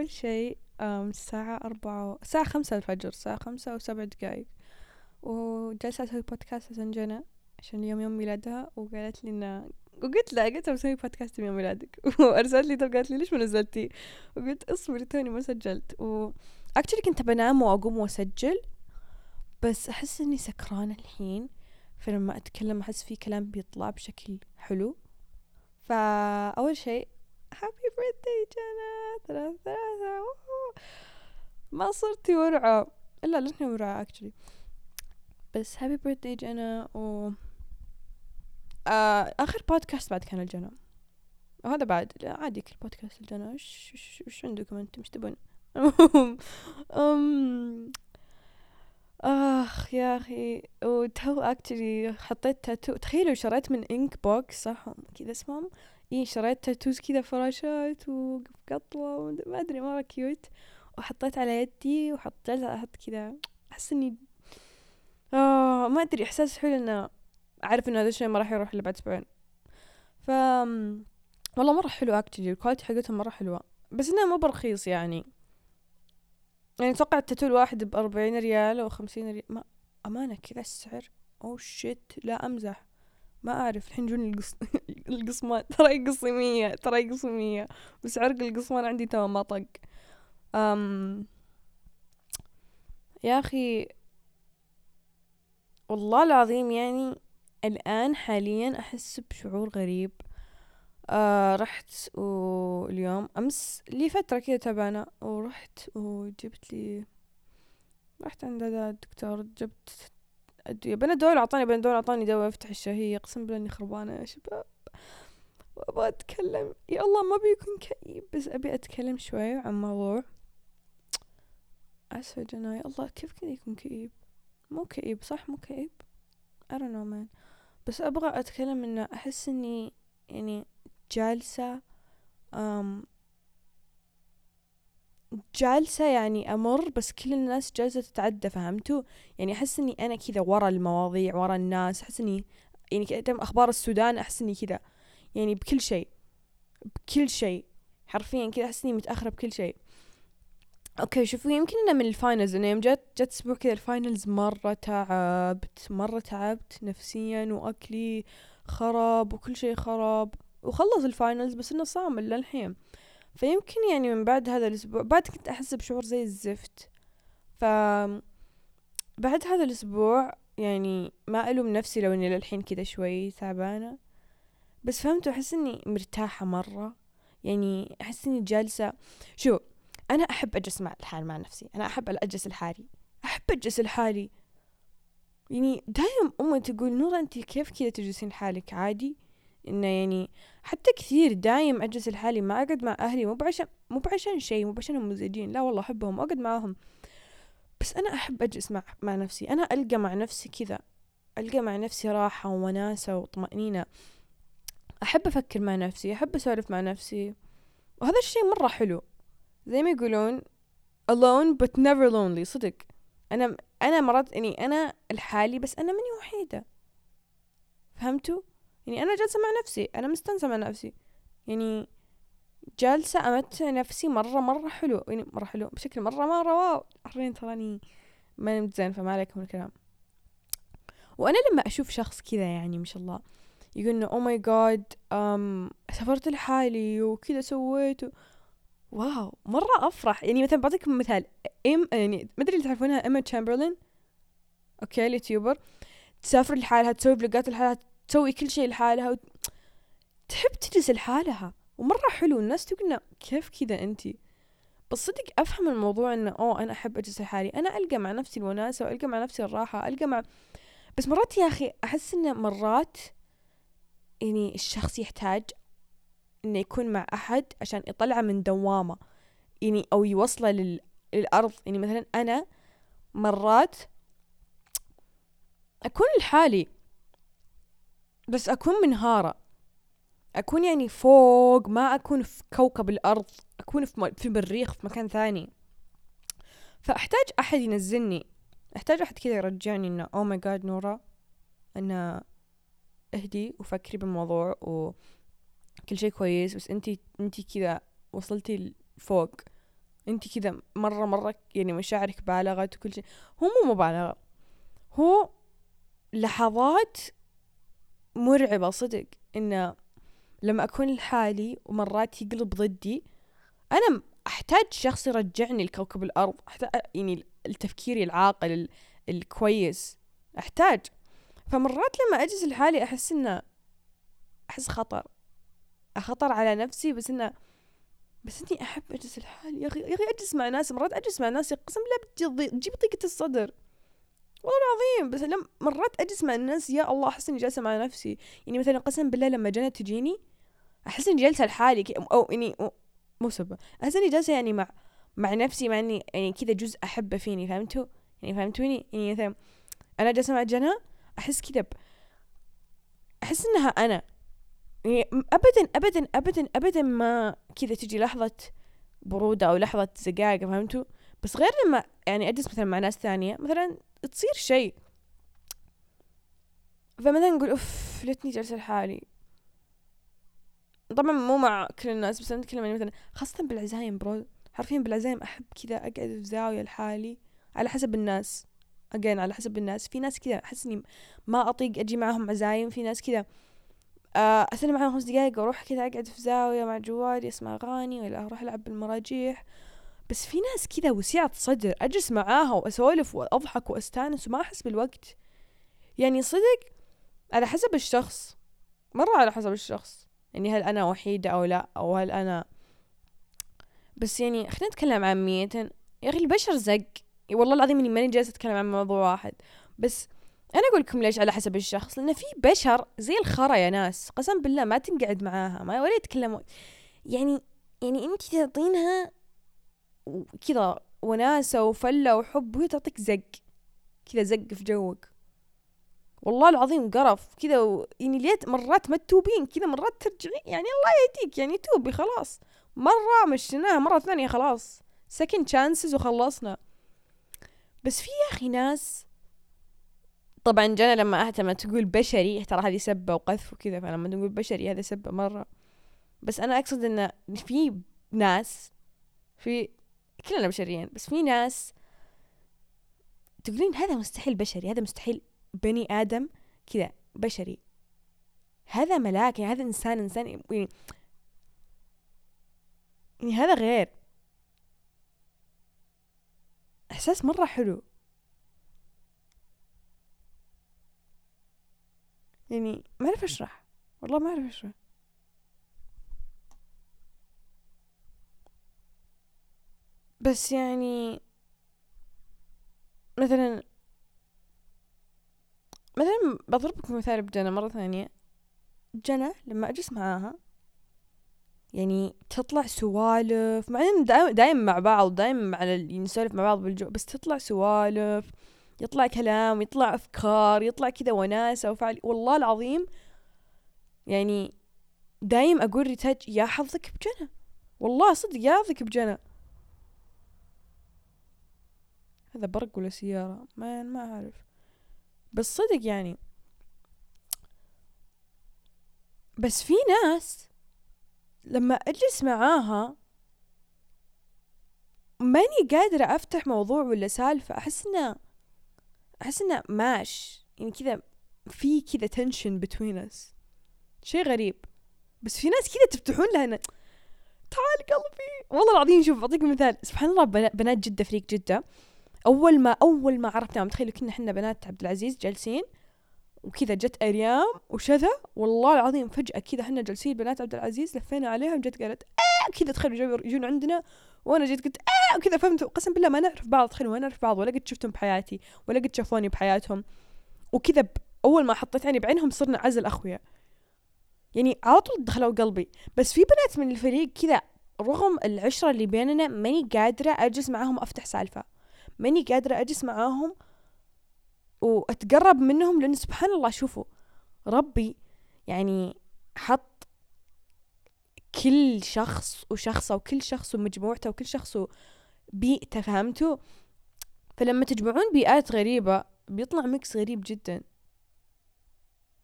أول شيء الساعة أربعة الساعة خمسة الفجر الساعة خمسة وسبع دقايق. وجالسة أسوي بودكاست عشان جنى عشان اليوم يوم ميلادها. وقالت لي إنه وقلت لها قلت لها بسوي بودكاست يوم ميلادك. وأرسلت لي طب قالت لي ليش ما نزلتي؟ وقلت اصبري توني ما سجلت. و اكشلي كنت بنام وأقوم وأسجل بس أحس إني سكرانة الحين. فلما أتكلم أحس في كلام بيطلع بشكل حلو. فاول شيء happy birthday جنى ثلاثة ثلاثة. ما صرتي ورعة. لا لسني ورعة actually بس happy birthday جنى و آه آخر بودكاست بعد كان لجنى وهذا بعد. عادي كل بودكاست لجنى وش عندكم أنتم؟ إيش تبون؟ المهم أم آخ يا أخي. وتو actually حطيت تاتو تخيلوا شريت من Inkbox صح كذا اسمهم. اي شريت tattoos كذا فراشات وقطوة ما أدري مرة cute وحطيت على يدي وحطيت أحط كذا أحس إني آه ما أدري إحساس حلو إنه أعرف إنه هذا الشيء ما راح يروح إلا بعد أسبوعين. ف والله مرة حلو actually ال quality حقتهم مرة حلوة. بس انها مو برخيص يعني. يعني أتوقع التاتو الواحد بأربعين ريال أو خمسين ريال. ما أمانة كذا السعر؟ oh shit لا أمزح. ما أعرف. الحين جوني. القصمان ترى يقصي مية ترى يقصي مية بس عرق القصمان عندي تو ما طق. أم... يا أخي والله العظيم يعني الآن حاليا أحس بشعور غريب. آه رحت واليوم أمس لي فترة كذا تعبانة ورحت وجبت لي رحت عند هذا الدكتور جبت أدوية بنادول أعطاني بنادول أعطاني دواء يفتح الشهية أقسم بالله إني خربانة يا شباب. وأبغى أتكلم. يا الله ما بيكون كئيب بس أبي أتكلم شوي عن موضوع أسفة جناي. الله كيف كذا يكون كئيب؟ مو كئيب صح؟ مو كئيب؟ I don't know man. بس أبغى أتكلم إنه أحس إني يعني جالسة أم جالسة يعني أمر بس كل الناس جالسة تتعدى فهمتوا؟ يعني أحس إني أنا كذا ورا المواضيع ورا الناس. أحس إني يعني كده أخبار السودان أحس إني كذا. يعني بكل شيء بكل شيء. حرفيا كذا أحس إني متأخرة بكل شيء. okay شوفوا يمكن إنه من ال finals إنه يوم جت جت أسبوع كذا ال finals مرة تعبت مرة تعبت نفسيا وأكلي خرب وكل شيء خرب وخلص الفاينلز بس إنه صامل للحين. فيمكن يعني من بعد هذا الأسبوع بعد كنت أحس بشعور زي الزفت. ف بعد هذا الأسبوع يعني ما ألوم نفسي لو إني للحين كذا شوي تعبانة. بس فهمتوا أحس إني مرتاحة مرة. يعني أحس إني جالسة. شو أنا أحب أجلس مع الحال مع نفسي. أنا أحب أجلس لحالي. أحب أجلس لحالي. يعني دايم أمي تقول نورا انت كيف كذا تجلسين لحالك؟ عادي. إنه يعني حتى كثير دايم أجلس لحالي ما أقعد مع أهلي. مو بعشان مو بعشان شيء مو بعشانهم مزعجين. لا والله أحبهم أقعد معاهم. بس أنا أحب أجلس مع مع نفسي. أنا ألقى مع نفسي كذا. ألقى مع نفسي راحة ووناسه وطمأنينة. أحب أفكر مع نفسي أحب أسولف مع نفسي. وهذا الشيء مرة حلو. زي ما يقولون alone but never lonely صدق. أنا أنا مرات يعني أنا لحالي بس أنا مني وحيدة. فهمتوا؟ يعني أنا جالسة مع نفسي أنا مستانسة مع نفسي. يعني جالسة أمتع نفسي مرة مرة حلو. يعني مرة حلو بشكل مرة مرة wow. حرفيا تراني ما نمت زين فما عليكم الكلام. وأنا لما أشوف شخص كذا يعني ما شاء الله يقول انه oh my god سافرت لحالي وكذا سويت. wow مرة أفرح. يعني مثلا بعطيكم مثال إم يعني ما أدري اللي تعرفونها Emma Chamberlain أوكي اليوتيوبر تسافر لحالها تسوي فلوجات لحالها تسوي كل شيء لحالها و... تحب تجلس لحالها. ومرة حلو الناس تقولنا كيف كذا أنتي بس صدق أفهم الموضوع إنه أوه أنا أحب أجلس لحالي أنا ألقى مع نفسي الوناسة وألقى مع نفسي الراحة ألقى مع بس مرات يا أخي أحس إنه مرات يعني الشخص يحتاج إنه يكون مع أحد عشان يطلعه من دوامة. يعني أو يوصله لل... للأرض. يعني مثلا أنا مرات أكون لحالي بس أكون منهارة. أكون يعني فوق ما أكون في كوكب الأرض. أكون في, م... في المريخ في مكان ثاني. فأحتاج أحد ينزلني. أحتاج أحد كذا يرجعني إنه أو ماي جاد نورا. إنه اهدي وفكري بالموضوع و كل شيء كويس بس انتي انتي كذا وصلتي فوق. انت كذا مرة مرة يعني مشاعرك بالغت وكل شيء. هو مو مبالغة هو لحظات مرعبة صدق. إنه لما أكون لحالي ومرات يقلب ضدي أنا أحتاج شخص يرجعني لكوكب الأرض أحتاج يعني التفكير العاقل الكويس. أحتاج. فمرات لما اجلس لحالي أحس إنه أحس خطر. خطر على نفسي بس إنه بس إني أحب أجلس لحالي يا أخي يا أخي أجلس مع ناس مرات أجلس مع ناس قسم بالله تجيب ضيقة الصدر. والله العظيم بس لما مرات أجلس مع الناس يا الله أحس إني جالسة مع نفسي. يعني مثلا قسم بالله لما جنى تجيني أحس إني جالسة لحالي أو اني مو سبب أحس إني جالسة يعني مع مع نفسي مع إني يعني كذا جزء أحبه فيني فهمتوا؟ يعني فهمتوني؟ يعني مثلا أنا جالسة مع جنى أحس كذا أحس إنها أنا يعني ابدا ابدا ابدا ابدا ما كذا تجي لحظة برودة أو لحظة زقاقه فهمتوا؟ بس غير لما يعني أجلس مثلا مع ناس ثانية مثلا تصير شيء. فمثلا نقول أوف ليتني جالسه لحالي. طبعا مو مع كل الناس بس أنا أتكلم يعني مثلا خاصة بالعزايم برو حرفيا بالعزايم أحب كذا أقعد في زاوية لحالي على حسب الناس. اجين على حسب الناس. في ناس كذا أحس إني ما أطيق أجي معهم عزايم في ناس كذا آه، أسلم معهم خمس دقايق وأروح كذا أقعد في زاوية مع جوالي أسمع أغاني ولا أروح ألعب بالمراجيح. بس في ناس كذا وسعة صدر أجلس معاها واسولف وأضحك وأستانس وما أحس بالوقت. يعني صدق على حسب الشخص مرة على حسب الشخص. يعني هل أنا وحيدة أو لا أو هل أنا. بس يعني خلينا نتكلم عامية. يا أخي البشر زق. والله العظيم إني ماني جالسة أتكلم عن موضوع واحد. بس أنا أقول لكم ليش على حسب الشخص لأن في بشر زي الخرا يا ناس قسم بالله ما تنقعد معاها ما ولا يتكلموا. يعني يعني أنت تعطينها كذا وناسة وفلة وحب وهي تعطيك زق كذا زق في جوك. والله العظيم قرف كذا و... يعني ليت مرات ما تتوبين كذا مرات ترجعين يعني الله يهديك يعني توبي خلاص. مرة مشيناها مرة ثانية خلاص. سكند شانسز وخلصنا. بس في يا أخي ناس طبعا جانا لما أهتم تقول بشري ترى هذه سبة وقذف وكذا فلما تقول بشري هذا سبة مرة. بس أنا أقصد إن في ناس في كلنا بشريين بس في ناس تقولين هذا مستحيل بشري هذا مستحيل بني آدم كذا بشري. هذا ملاك يعني هذا إنسان إنسان يعني يعني هذا غير. إحساس مرة حلو. يعني ما أعرف أشرح. والله ما أعرف أشرح. بس يعني مثلا مثلا بضرب لكم مثال بجنى مرة ثانية. جنى لما أجلس معاها يعني تطلع سوالف مع دائما دايم مع بعض دايما على نسولف مع بعض بالجو بس تطلع سوالف يطلع كلام يطلع أفكار يطلع كذا وناسة وفعل والله العظيم يعني دايم أقول ريتاج يا حظك بجنى والله صدق يا حظك بجنى هذا برق ولا سيارة؟ ما ما أعرف. بس صدق يعني. بس في ناس لما أجلس معاها ماني قادرة أفتح موضوع ولا سالفة. أحس إنه أحس إنه ماش. يعني كذا في كذا tension between us شيء غريب. بس في ناس كذا تفتحون لها تعال قلبي. والله العظيم شوف أعطيك مثال. سبحان الله بنات جدة فريق جدة. أول ما أول ما عرفنا تخيلوا كنا إحنا بنات عبد العزيز جالسين. وكذا جت اريام وشذا والله العظيم فجأة كذا إحنا جالسين بنات عبد العزيز لفينا عليهم جت قالت آه كذا تخيلوا يجون عندنا وأنا جيت قلت آه وكذا فهمتوا قسم بالله ما نعرف بعض تخيلوا ما نعرف بعض ولا قد شفتهم بحياتي ولا قد شافوني بحياتهم. وكذا أول ما حطيت عيني بعينهم صرنا عزل أخويا. يعني على طول دخلوا قلبي. بس في بنات من الفريق كذا رغم العشرة اللي بيننا ماني قادرة أجلس معاهم أفتح سالفة. ماني قادرة أجلس معاهم وأتقرب منهم لأن سبحان الله شوفوا ربي يعني حط كل شخص وشخصه وكل شخص ومجموعته وكل شخص وبيئته فهمتوا فلما تجمعون بيئات غريبة بيطلع ميكس غريب جدا.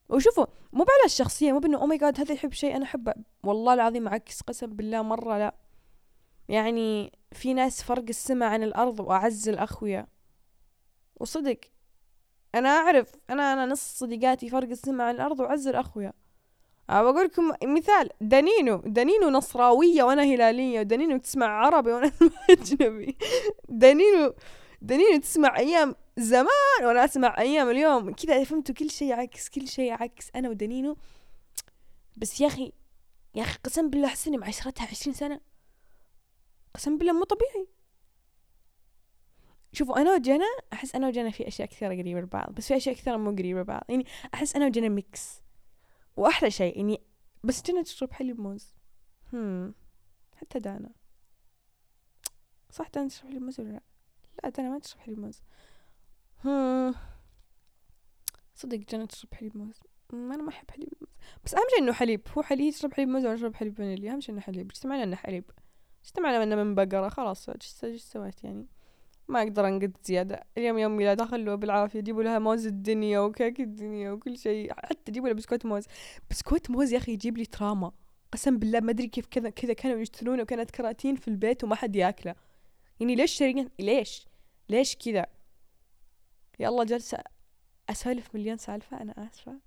وشوفوا مو على الشخصية مو بأنه أو ماي جاد هذا يحب شيء أنا أحبه. والله العظيم عكس قسم بالله مرة لا. يعني في ناس فرق السماء عن الأرض وأعز الأخويا. وصدق. أنا أعرف أنا أنا نص صديقاتي فرق السماء عن الأرض وأعز الأخويا بقول لكم مثال دنينو دنينو نصراوية وأنا هلالية ودنينو تسمع عربي وأنا أسمع أجنبي. دنينو دنينو تسمع أيام زمان وأنا أسمع أيام اليوم. كذا فهمتوا كل شيء عكس كل شيء عكس. أنا ودنينو بس يا أخي يا أخي قسم بالله أحس إني معشرتها عشرين سنة. قسم بالله مو طبيعي. شوفوا أنا وجنى أحس أنا وجنى في أشياء كثيرة قريبة لبعض بس في أشياء كثيرة مو قريبة لبعض. يعني أحس أنا وجنى ميكس وأحلى شيء يعني بس جنى تشرب حليب موز. هم حتى دانا. صح دانا تشرب حليب موز ولا لا؟ لا دانا ما تشرب حليب موز. صدق جنى تشرب حليب موز. أنا ما أحب حليب الموز بس أهم شيء إنه حليب. هو حليب يشرب حليب موز ولا يشرب حليب فانيليا. أهم شيء إنه حليب. اجتمعنا إنه حليب؟ اجتمعنا إنه من بقرة؟ خلاص إيش سويت يعني؟ ما أقدر انقد زيادة. اليوم يوم ميلادها خلوها بالعافية. جيبوا لها موز الدنيا وكيك الدنيا وكل شيء. حتى جيبوا لها بسكوت موز. بسكوت موز يا أخي يجيب لي trauma. قسم بالله ما أدري كيف كذا كذا كانوا يشترونه. وكانت كراتين في البيت وما حد ياكله. يعني ليش شارين ليش؟ ليش كذا؟ يا الله جالسة أسولف مليون سالفة. أنا آسفة.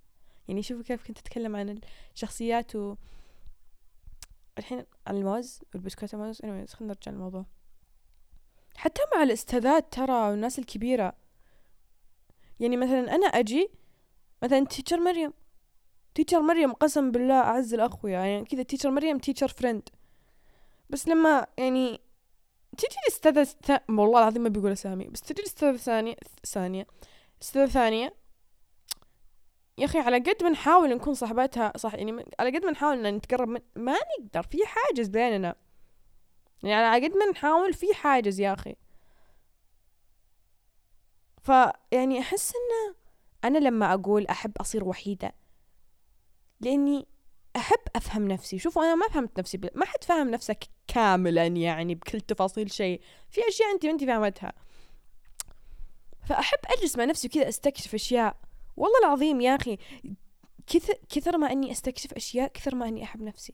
يعني شوفوا كيف كنت أتكلم عن الشخصيات و الحين الموز والبسكوت الموز خلينا نرجع للموضوع. حتى مع الأستاذات ترى والناس الكبيرة. يعني مثلا أنا أجي مثلا teacher مريم. teacher مريم قسم بالله أعز الأخويا. يعني كذا teacher مريم teacher friend بس لما يعني تيجي الأستاذة ث... والله العظيم ما بيقول أسامي بس تجي الأستاذة ثانية ثانية. أستاذة ثانية يا أخي على قد ما نحاول نكون صاحباتها صح يعني على قد ما نحاول إن نتقرب من ما نقدر في حاجز بيننا. يعني على قد ما نحاول في حاجز يا أخي. فيعني أحس إنه أنا لما أقول أحب أصير وحيدة لأني أحب أفهم نفسي. شوفوا أنا ما فهمت نفسي ما حد فاهم نفسك كاملا يعني بكل تفاصيل شيء. في أشياء أنت ما أنت فاهمتها. فأحب أجلس مع نفسي كذا أستكشف أشياء. والله العظيم يا أخي كثر كثر ما إني أستكشف أشياء كثر ما إني أحب نفسي.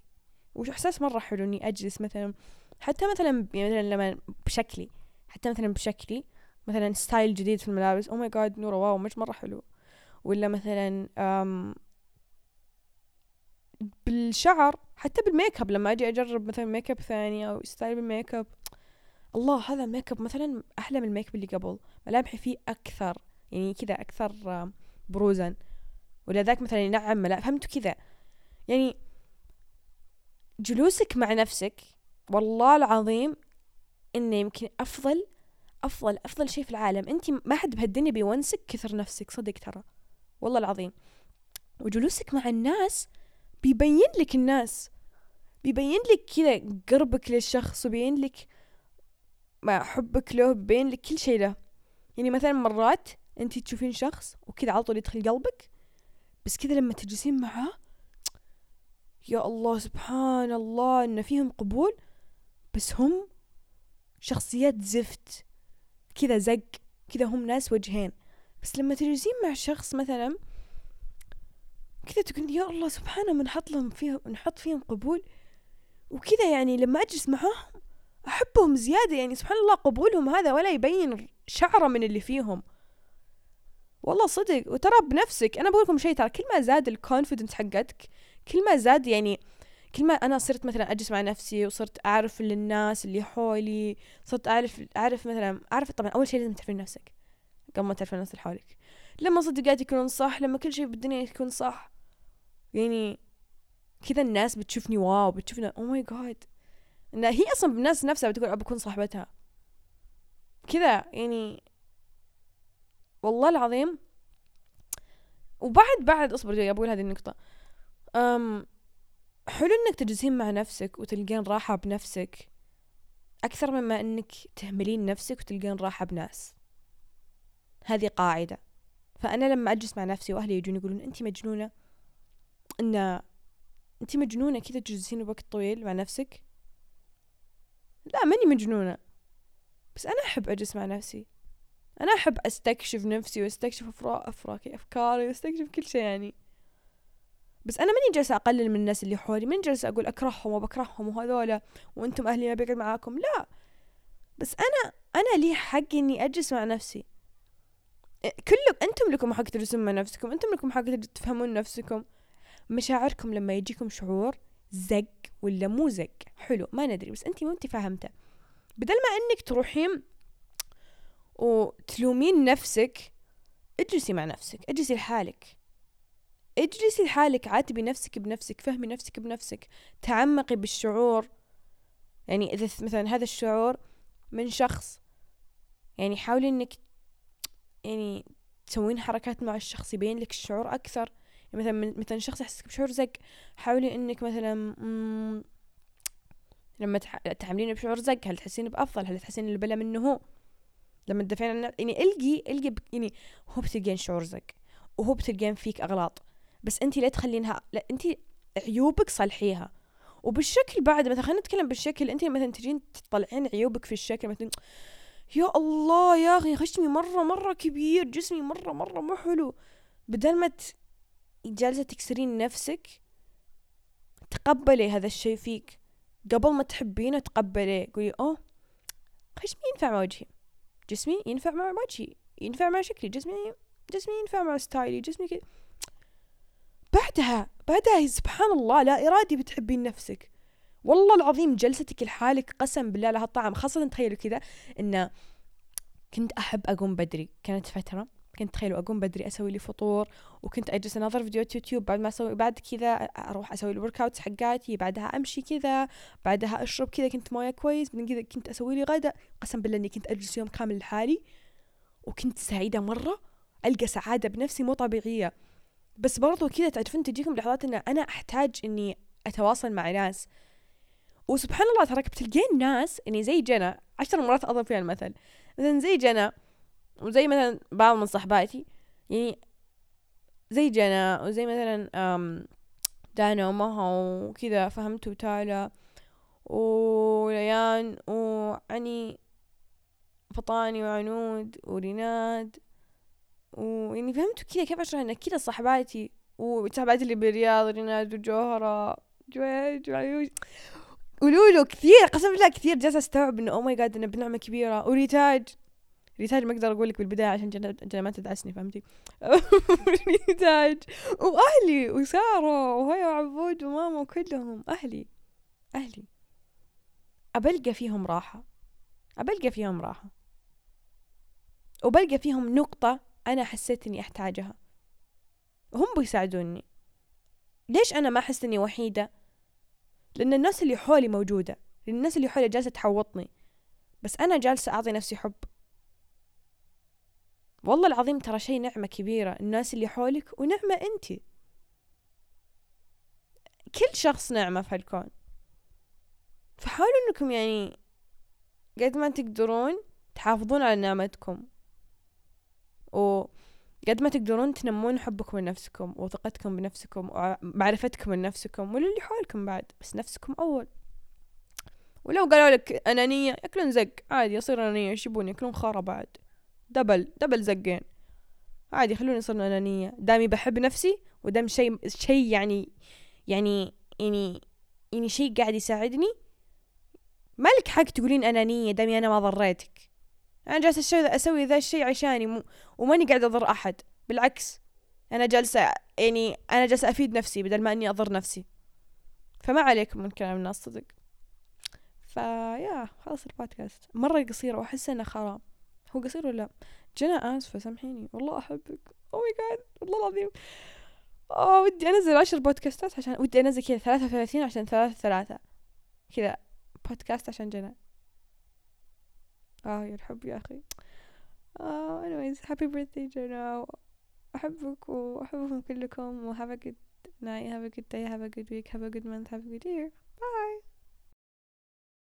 وش إحساس مرة حلو إني أجلس مثلا حتى مثلا يعني مثلا لما بشكلي حتى مثلا بشكلي مثلا style جديد في الملابس oh my God نورة wow مش مرة حلو. ولا مثلا أم بالشعر حتى بالميك اب لما أجي أجرب مثلا ميك اب ثاني أو style بال makeup الله هذا ميك اب مثلا أحلى من الميك اب اللي قبل. ملامحي فيه أكثر يعني كذا أكثر بروزا. ولا ذاك مثلا ينعم ملامح فهمتوا كذا. يعني جلوسك مع نفسك والله العظيم إنه يمكن أفضل أفضل أفضل شيء في العالم. انت ما حد بهالدنيا بيونسك كثر نفسك صدق ترى. والله العظيم. وجلوسك مع الناس بيبين لك الناس بيبين لك كذا قربك للشخص وبيبين لك مع حبك له بيبين لك كل شيء له. يعني مثلا مرات انت تشوفين شخص وكذا على طول يدخل قلبك بس كذا لما تجلسين معاه يا الله سبحان الله ان فيهم قبول. بس هم شخصيات زفت. كذا زق كذا هم ناس وجهين. بس لما تجلسين مع شخص مثلا كذا تقول يا الله سبحانه بنحط لهم فيهم نحط فيهم قبول. وكذا يعني لما أجلس معاهم أحبهم زيادة. يعني سبحان الله قبولهم هذا ولا يبين شعرة من اللي فيهم. والله صدق. وترى بنفسك أنا بقول لكم شيء ترى كل ما زاد الكونفدنس حقتك كل ما زاد يعني كل ما أنا صرت مثلا أجلس مع نفسي وصرت أعرف الناس اللي حولي صرت أعرف أعرف مثلا أعرف طبعا أول شيء لازم تعرفين نفسك قبل ما تعرف الناس اللي حولك. لما صدقاتي يكونون صح لما كل شيء بالدنيا يكون صح يعني كذا الناس بتشوفني واو بتشوفني أو ماي جاد هي أصلا بالناس نفسها بتقول ابى أكون صاحبتها. كذا يعني والله العظيم. وبعد بعد أصبر جاي بقول هذه النقطة. أم حلو إنك تجلسين مع نفسك وتلقين راحة بنفسك أكثر مما إنك تهملين نفسك وتلقين راحة بناس. هذه قاعدة. فأنا لما أجلس مع نفسي وأهلي يجون يقولون انت مجنونة. إن انت مجنونة كذا تجلسين وقت طويل مع نفسك؟ لا ماني مجنونة. بس أنا أحب أجلس مع نفسي. أنا أحب أستكشف نفسي وأستكشف أفراكي أفكاري وأستكشف كل شيء يعني. بس أنا ماني جالسة أقلل من الناس اللي حولي ماني جالسة أقول أكرههم وبكرههم وهذولا وأنتم أهلي ما بقعد معاكم لا. بس أنا أنا لي حق إني أجلس مع نفسي. كل أنتم لكم حق تجلسون مع نفسكم أنتم لكم حق تفهمون نفسكم. مشاعركم لما يجيكم شعور زق ولا مو زق حلو ما ندري بس انت ما انت فاهمته بدل ما إنك تروحين وتلومين نفسك اجلسي مع نفسك اجلسي لحالك. اجلسي لحالك عاتبي نفسك بنفسك فهمي نفسك بنفسك تعمقي بالشعور. يعني إذا مثلا هذا الشعور من شخص يعني حاولي إنك يعني تسوين حركات مع الشخص يبين لك الشعور أكثر. يعني مثلا مثلا شخص يحسسك بشعور زق حاولي إنك مثلا لما تعاملين بشعور زق هل تحسين بأفضل؟ هل تحسين البلا منه هو؟ لما تدافعين عن يعني القي إلقي يعني هو بتلقين شعور زق وهو بتلقين فيك أغلاط. بس انت لا تخلينها لا انت عيوبك صلحيها. وبالشكل بعد مثلا خلينا نتكلم بالشكل انت مثلا تجين تطلعين عيوبك في الشكل مثلا يا الله يا أخي خشمي مرة مرة كبير جسمي مرة مرة مو حلو. بدل ما. جالسة تكسرين نفسك تقبلي هذا الشيء فيك. قبل ما تحبينه تقبليه. قولي أوه خشمي ينفع مع وجهي. جسمي ينفع مع وجهي. ينفع مع شكلي. جسمي جسمي ينفع مع ستايلي. جسمي كده بعدها بعدها سبحان الله لا إرادي بتحبين نفسك. والله العظيم جلستك لحالك قسم بالله لها طعم. خاصة تخيلوا كذا إن كنت أحب أقوم بدري. كانت فترة كنت تخيلوا أقوم بدري أسوي لي فطور وكنت أجلس أناظر فيديوهات يوتيوب بعد ما أسوي بعد كذا أروح أسوي ال workouts حقاتي بعدها أمشي كذا بعدها أشرب كذا كنت موية كويس من كذا كنت أسوي لي غدا. قسم بالله إني كنت أجلس يوم كامل لحالي وكنت سعيدة مرة. ألقى سعادة بنفسي مو طبيعية. بس برضو كذا تعرفون تجيكم لحظات إن أنا أحتاج إني أتواصل مع ناس. وسبحان الله تراك بتلقين ناس يعني زي جنى عشر مرات أضرب فيها المثل. مثلا زي جنى وزي مثلا بعض من صحباتي يعني زي جنى وزي مثلا دانا ومها وكذا فهمت وتالا وليان وعني فطاني وعنود وريناد. ويعني فهمتوا كذا كيف أشرح إنه كذا صحباتي وصحباتي اللي بالرياض ريناد وجوهرة جويج وعيوش ولولو كثير قسم بالله كثير جالسة أستوعب إنه oh my God إنه بنعمة كبيرة. وريتاج ريتاج ما أقدر أقول لك بالبداية عشان جنى ما تدعسني فهمتي؟ ريتاج. وأهلي وسارة وهيا وعبود وماما وكلهم. أهلي أهلي. أبلقى فيهم راحة. أبلقى فيهم راحة. وبلقى فيهم نقطة أنا حسيت إني أحتاجها. هم بيساعدوني. ليش أنا ما أحس إني وحيدة؟ لأن الناس اللي حولي موجودة. لأن الناس اللي حولي جالسة تحوطني. بس أنا جالسة أعطي نفسي حب. والله العظيم ترى شيء نعمة كبيرة. الناس اللي حولك ونعمة أنت. كل شخص نعمة في هالكون. فحاولوا أنكم يعني قد ما تقدرون تحافظون على نعمتكم. وقد ما تقدرون تنمون حبكم لنفسكم وثقتكم بنفسكم ومعرفتكم لنفسكم وللي حولكم بعد بس نفسكم أول. ولو قالوا لك أنانية ياكلون زق. عادي يصير أنانية إيش يبون ياكلون خارة بعد. دبل دبل زقين. عادي خلوني يصير أنانية. دامي بحب نفسي ودام شيء شيء يعني يعني يعني يعني شيء قاعد يساعدني مالك حق تقولين أنانية دامي أنا ما ضريتك. أنا جالسة أسوي أسوي ذا الشيء عشاني مو وماني قاعدة أضر أحد. بالعكس أنا جالسة يعني أنا جالسة أفيد نفسي بدل ما إني أضر نفسي. فما عليكم من كلام الناس صدق. فيا خلاص البودكاست. مرة قصير وأحس إنه خراب. هو قصير ولا جنى آسفة سامحيني. والله أحبك. oh my God والله العظيم. آه ودي أنزل عشر بودكاستات عشان ودي أنزل كذا ثلاثة وثلاثين عشان ثلاثة ثلاثة كذا بودكاست عشان جنى. اه يا الحب يا أخي uh, anyways happy birthday جنى أحبك وأحبكم كلكم و have a good night have a good day have a good week have a good month have a good year